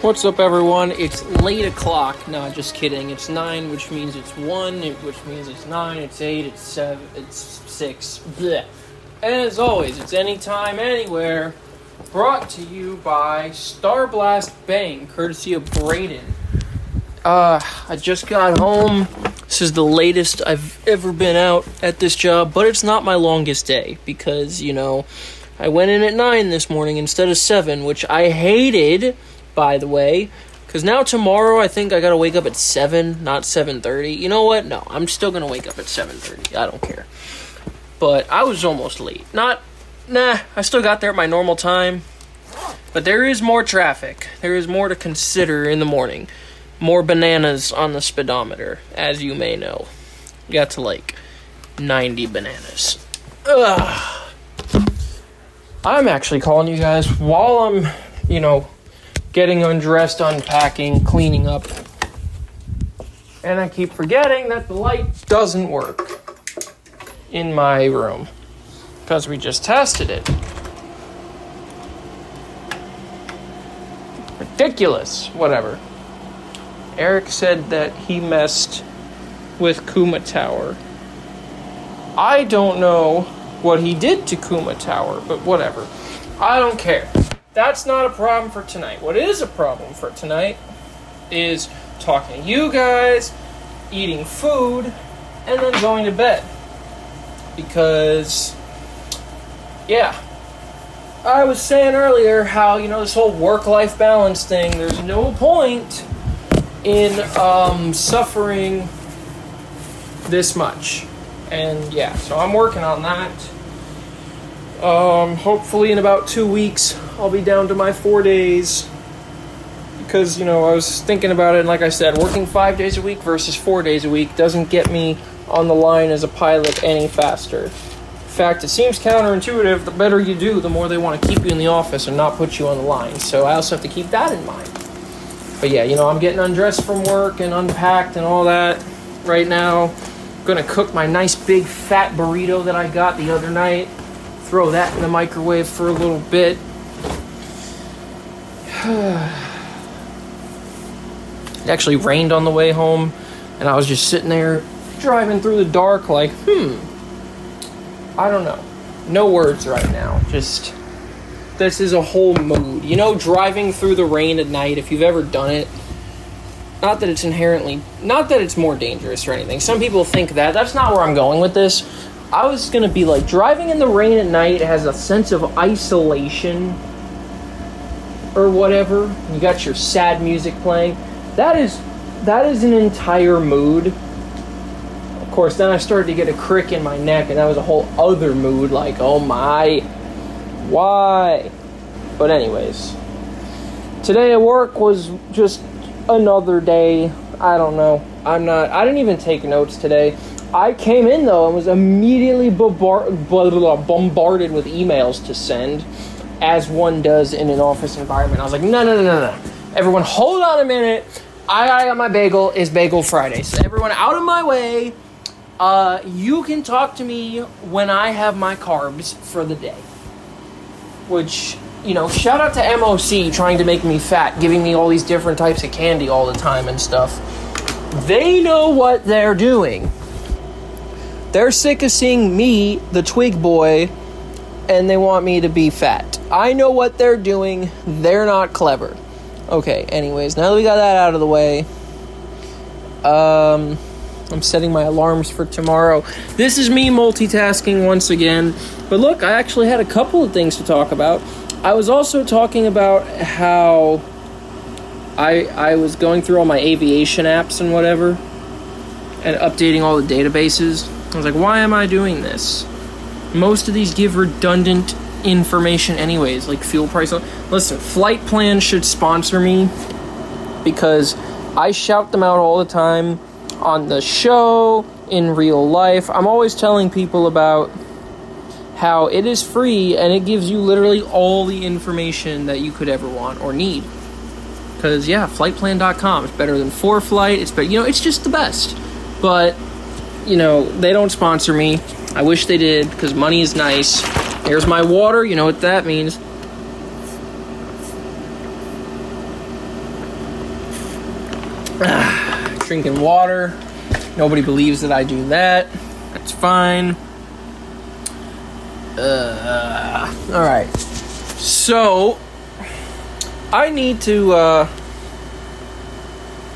What's up, everyone? It's late o'clock. No, just kidding. It's nine, which means it's one, which means it's nine, it's eight, it's seven, it's six. Blech. And as always, it's anytime, anywhere. Brought to you by Star Blast Bang, courtesy of Braden. Uh, I just got home. This is the latest I've ever been out at this job, but it's not my longest day because, you know, I went in at 9 this morning instead of 7, which I hated by the way. Because now tomorrow, I think I gotta wake up at seven, not seven thirty. You know what? No, I'm still gonna wake up at seven thirty. I don't care. But I was almost late. Not, nah. I still got there at my normal time. But there is more traffic. There is more to consider in the morning. More bananas on the speedometer, as you may know. Got to like ninety bananas. Ugh. I'm actually calling you guys while I'm, you know, getting undressed, unpacking, cleaning up. And I keep forgetting that the light doesn't work in my room because we just tested it. Ridiculous. Whatever. Eric said that he messed with Kuma Tower. I don't know what he did to Kuma Tower, but whatever. I don't care that's not a problem for tonight. What is a problem for tonight is talking to you guys, eating food, and then going to bed. Because, yeah, I was saying earlier how, you know, this whole work life balance thing, there's no point in um, suffering this much. And yeah, so I'm working on that. Um, hopefully, in about two weeks, I'll be down to my four days. Because, you know, I was thinking about it, and like I said, working five days a week versus four days a week doesn't get me on the line as a pilot any faster. In fact, it seems counterintuitive the better you do, the more they want to keep you in the office and not put you on the line. So I also have to keep that in mind. But yeah, you know, I'm getting undressed from work and unpacked and all that right now. gonna cook my nice big fat burrito that I got the other night throw that in the microwave for a little bit. it actually rained on the way home, and I was just sitting there driving through the dark, like, hmm, I don't know. No words right now. Just, this is a whole mood. You know, driving through the rain at night, if you've ever done it, not that it's inherently, not that it's more dangerous or anything. Some people think that. That's not where I'm going with this. I was gonna be like driving in the rain at night has a sense of isolation or whatever. You got your sad music playing. That is that is an entire mood. Of course, then I started to get a crick in my neck, and that was a whole other mood. Like, oh my, why? But anyways, today at work was just another day. I don't know. I'm not. I didn't even take notes today. I came in though and was immediately bombarded with emails to send, as one does in an office environment. I was like, no, no, no, no, no. Everyone, hold on a minute. I, got my bagel. Is Bagel Friday. So everyone, out of my way. Uh, you can talk to me when I have my carbs for the day. Which, you know, shout out to MOC trying to make me fat, giving me all these different types of candy all the time and stuff. They know what they're doing. They're sick of seeing me, the twig boy, and they want me to be fat. I know what they're doing. They're not clever. Okay, anyways, now that we got that out of the way, um, I'm setting my alarms for tomorrow. This is me multitasking once again. But look, I actually had a couple of things to talk about. I was also talking about how I I was going through all my aviation apps and whatever and updating all the databases I was like, why am I doing this? Most of these give redundant information, anyways, like fuel price. Listen, flight plan should sponsor me because I shout them out all the time on the show, in real life. I'm always telling people about how it is free and it gives you literally all the information that you could ever want or need. Because, yeah, flightplan.com is better than ForeFlight. It's better, you know, it's just the best. But you know, they don't sponsor me. I wish they did because money is nice. Here's my water. You know what that means. Drinking water. Nobody believes that I do that. That's fine. Uh, all right. So, I need to. Uh,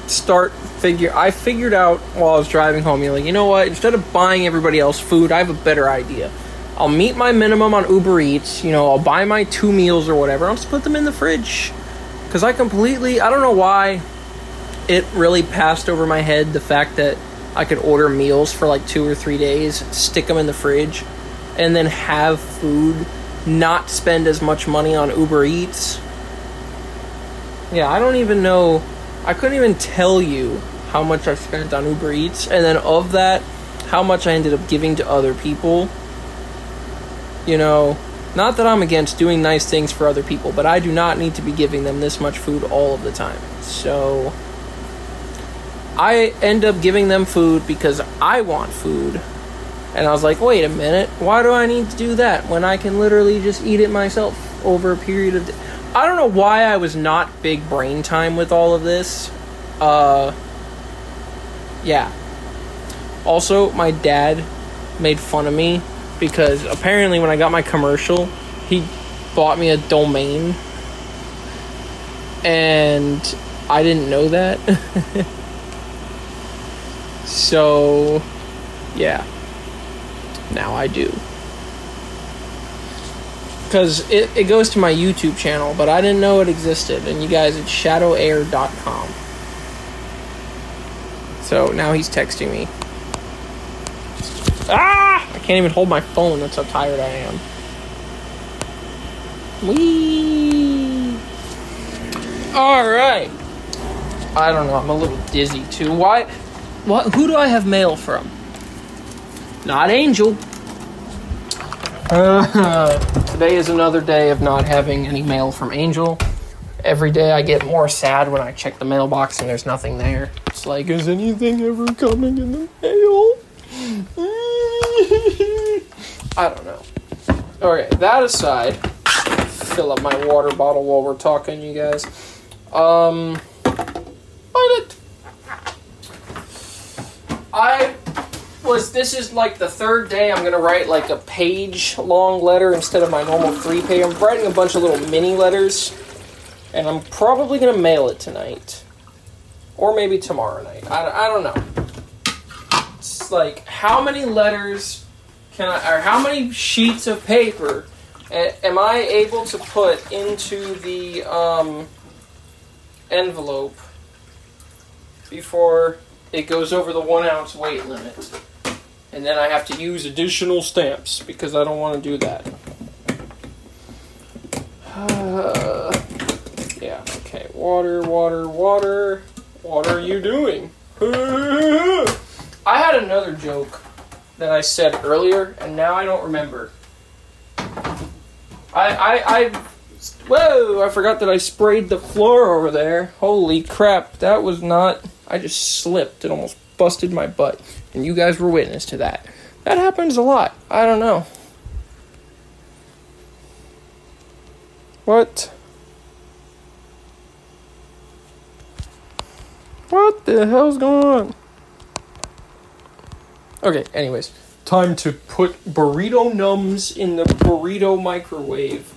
start figure. I figured out while I was driving home. You're like, you know what? Instead of buying everybody else food, I have a better idea. I'll meet my minimum on Uber Eats. You know, I'll buy my two meals or whatever. I'll just put them in the fridge. Because I completely, I don't know why it really passed over my head the fact that I could order meals for like two or three days, stick them in the fridge, and then have food, not spend as much money on Uber Eats. Yeah, I don't even know. I couldn't even tell you how much I've spent on Uber Eats, and then of that, how much I ended up giving to other people you know, not that I'm against doing nice things for other people, but I do not need to be giving them this much food all of the time. So I end up giving them food because I want food. And I was like, wait a minute, why do I need to do that when I can literally just eat it myself over a period of. I don't know why I was not big brain time with all of this. Uh. Yeah. Also, my dad made fun of me because apparently when I got my commercial, he bought me a domain and I didn't know that. so, yeah. Now I do. Because it, it goes to my YouTube channel, but I didn't know it existed. And you guys, it's shadowair.com. So now he's texting me. Ah! I can't even hold my phone. That's how tired I am. Wee. All right. I don't know. I'm a little dizzy too. Why? What? Who do I have mail from? Not Angel. Today is another day of not having any mail from Angel. Every day I get more sad when I check the mailbox and there's nothing there. It's like, is anything ever coming in the mail? I don't know. Okay, that aside, fill up my water bottle while we're talking, you guys. Um, it I was. This is like the third day I'm gonna write like a page long letter instead of my normal three page. I'm writing a bunch of little mini letters, and I'm probably gonna mail it tonight, or maybe tomorrow night. I, I don't know It's like how many letters can I, or how many sheets of paper am I able to put into the um, envelope before it goes over the one ounce weight limit? And then I have to use additional stamps because I don't want to do that. Uh, yeah, okay. Water, water, water. What are you doing? I had another joke that I said earlier, and now I don't remember. I, I, I, whoa! I forgot that I sprayed the floor over there. Holy crap! That was not. I just slipped and almost busted my butt, and you guys were witness to that. That happens a lot. I don't know. What? What the hell's going on? Okay, anyways, time to put burrito nums in the burrito microwave.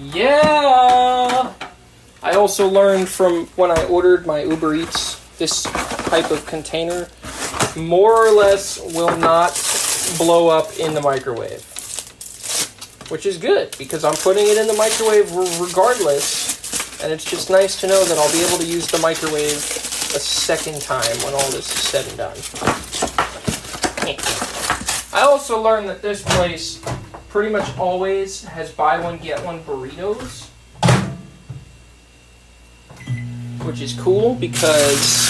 Yeah! I also learned from when I ordered my Uber Eats this type of container more or less will not blow up in the microwave. Which is good because I'm putting it in the microwave regardless, and it's just nice to know that I'll be able to use the microwave a second time when all this is said and done. I also learned that this place pretty much always has buy one get one burritos, which is cool because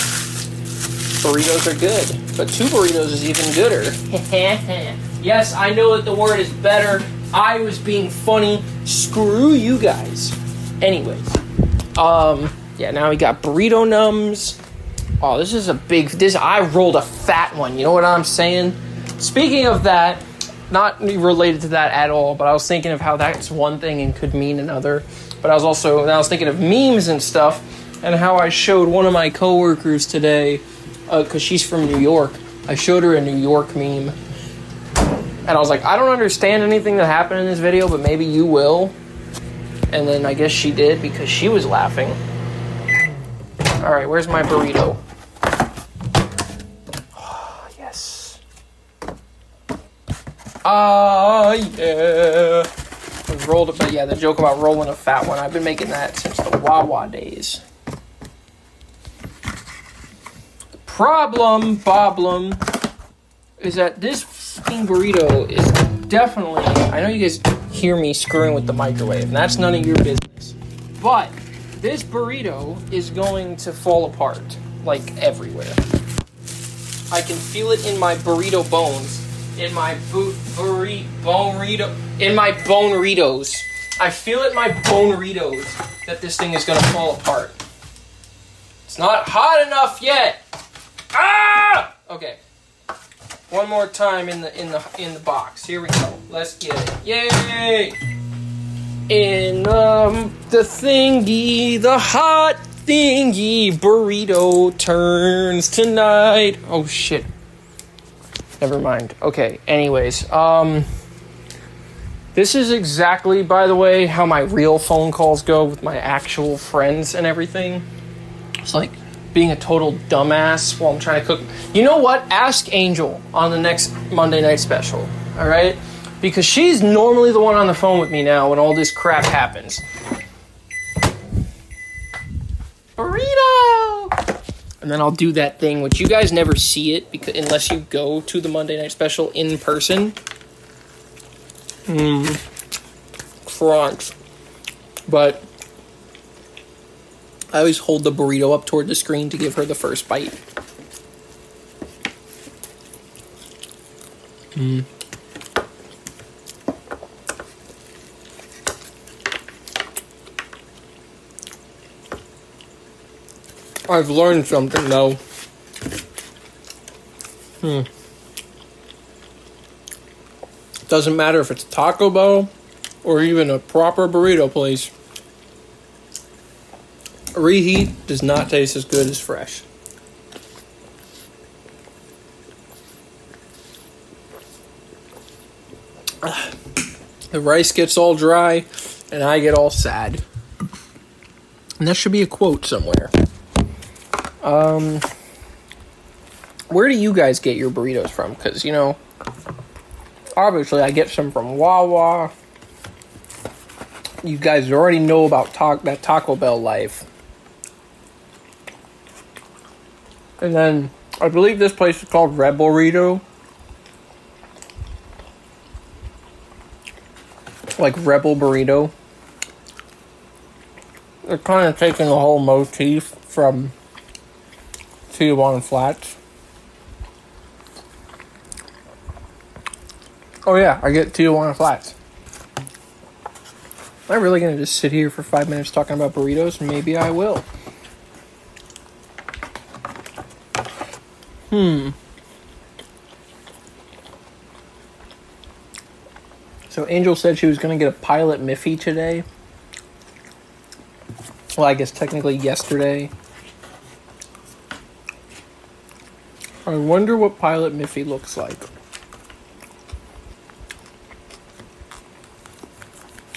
burritos are good. But two burritos is even gooder. yes, I know that the word is better. I was being funny. Screw you guys. Anyways, um, yeah. Now we got burrito nums. Oh, this is a big. This I rolled a fat one. You know what I'm saying? Speaking of that, not related to that at all, but I was thinking of how that's one thing and could mean another. But I was also I was thinking of memes and stuff, and how I showed one of my coworkers today because she's from New York. I showed her a New York meme, and I was like, I don't understand anything that happened in this video, but maybe you will. And then I guess she did because she was laughing. All right, where's my burrito? Oh, yes. Ah, yeah. Rolled but yeah, the joke about rolling a fat one. I've been making that since the Wawa days. Problem, problem, is that this fucking burrito is definitely. I know you guys hear me screwing with the microwave, and that's none of your business. But this burrito is going to fall apart like everywhere. I can feel it in my burrito bones, in my bu- burrito, burrito, in my bone burritos. I feel it in my bone burritos that this thing is gonna fall apart. It's not hot enough yet. Ah! Okay. One more time in the in the in the box. Here we go. Let's get it. Yay! In um the thingy, the hot thingy burrito turns tonight. Oh shit. Never mind. Okay. Anyways, um this is exactly by the way how my real phone calls go with my actual friends and everything. It's like being a total dumbass while I'm trying to cook. You know what? Ask Angel on the next Monday night special. All right? Because she's normally the one on the phone with me now when all this crap happens. Burrito! And then I'll do that thing, which you guys never see it because unless you go to the Monday night special in person. Mmm. Crunch. But I always hold the burrito up toward the screen to give her the first bite. Mm. I've learned something though. Hmm. Doesn't matter if it's Taco Bell or even a proper burrito place. Reheat does not taste as good as fresh. The rice gets all dry, and I get all sad. And that should be a quote somewhere. Um, where do you guys get your burritos from? Because, you know, obviously I get some from Wawa. You guys already know about that Taco Bell life. And then I believe this place is called Red Burrito. Like Rebel Burrito. They're kind of taking the whole motif from Tijuana Flats. Oh yeah, I get Tijuana Flats. Am I really gonna just sit here for five minutes talking about burritos? Maybe I will. Hmm. So Angel said she was going to get a pilot Miffy today. Well, I guess technically yesterday. I wonder what pilot Miffy looks like.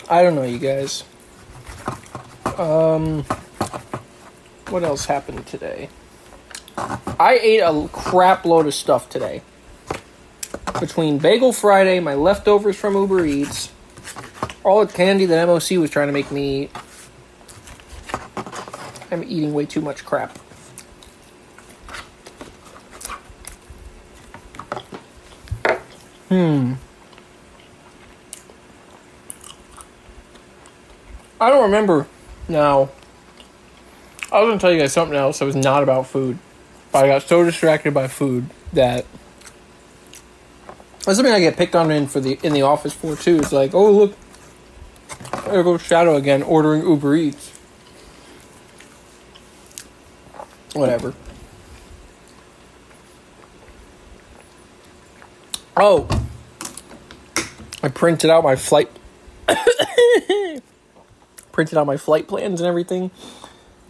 I don't know, you guys. Um, what else happened today? I ate a crap load of stuff today. Between Bagel Friday, my leftovers from Uber Eats, all the candy that MOC was trying to make me eat. I'm eating way too much crap. Hmm. I don't remember now. I was gonna tell you guys something else that was not about food. I got so distracted by food that that's something I get picked on in for the in the office for too. It's like, oh look, there goes Shadow again ordering Uber Eats. Whatever. Oh, I printed out my flight. printed out my flight plans and everything.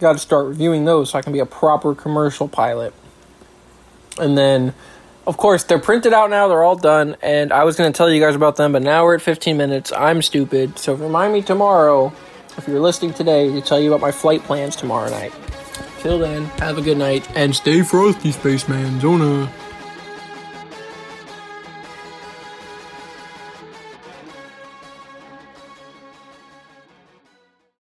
Got to start reviewing those so I can be a proper commercial pilot. And then, of course, they're printed out now. They're all done. And I was going to tell you guys about them, but now we're at 15 minutes. I'm stupid. So remind me tomorrow, if you're listening today, to tell you about my flight plans tomorrow night. Till then, have a good night and stay frosty, spaceman. Zona.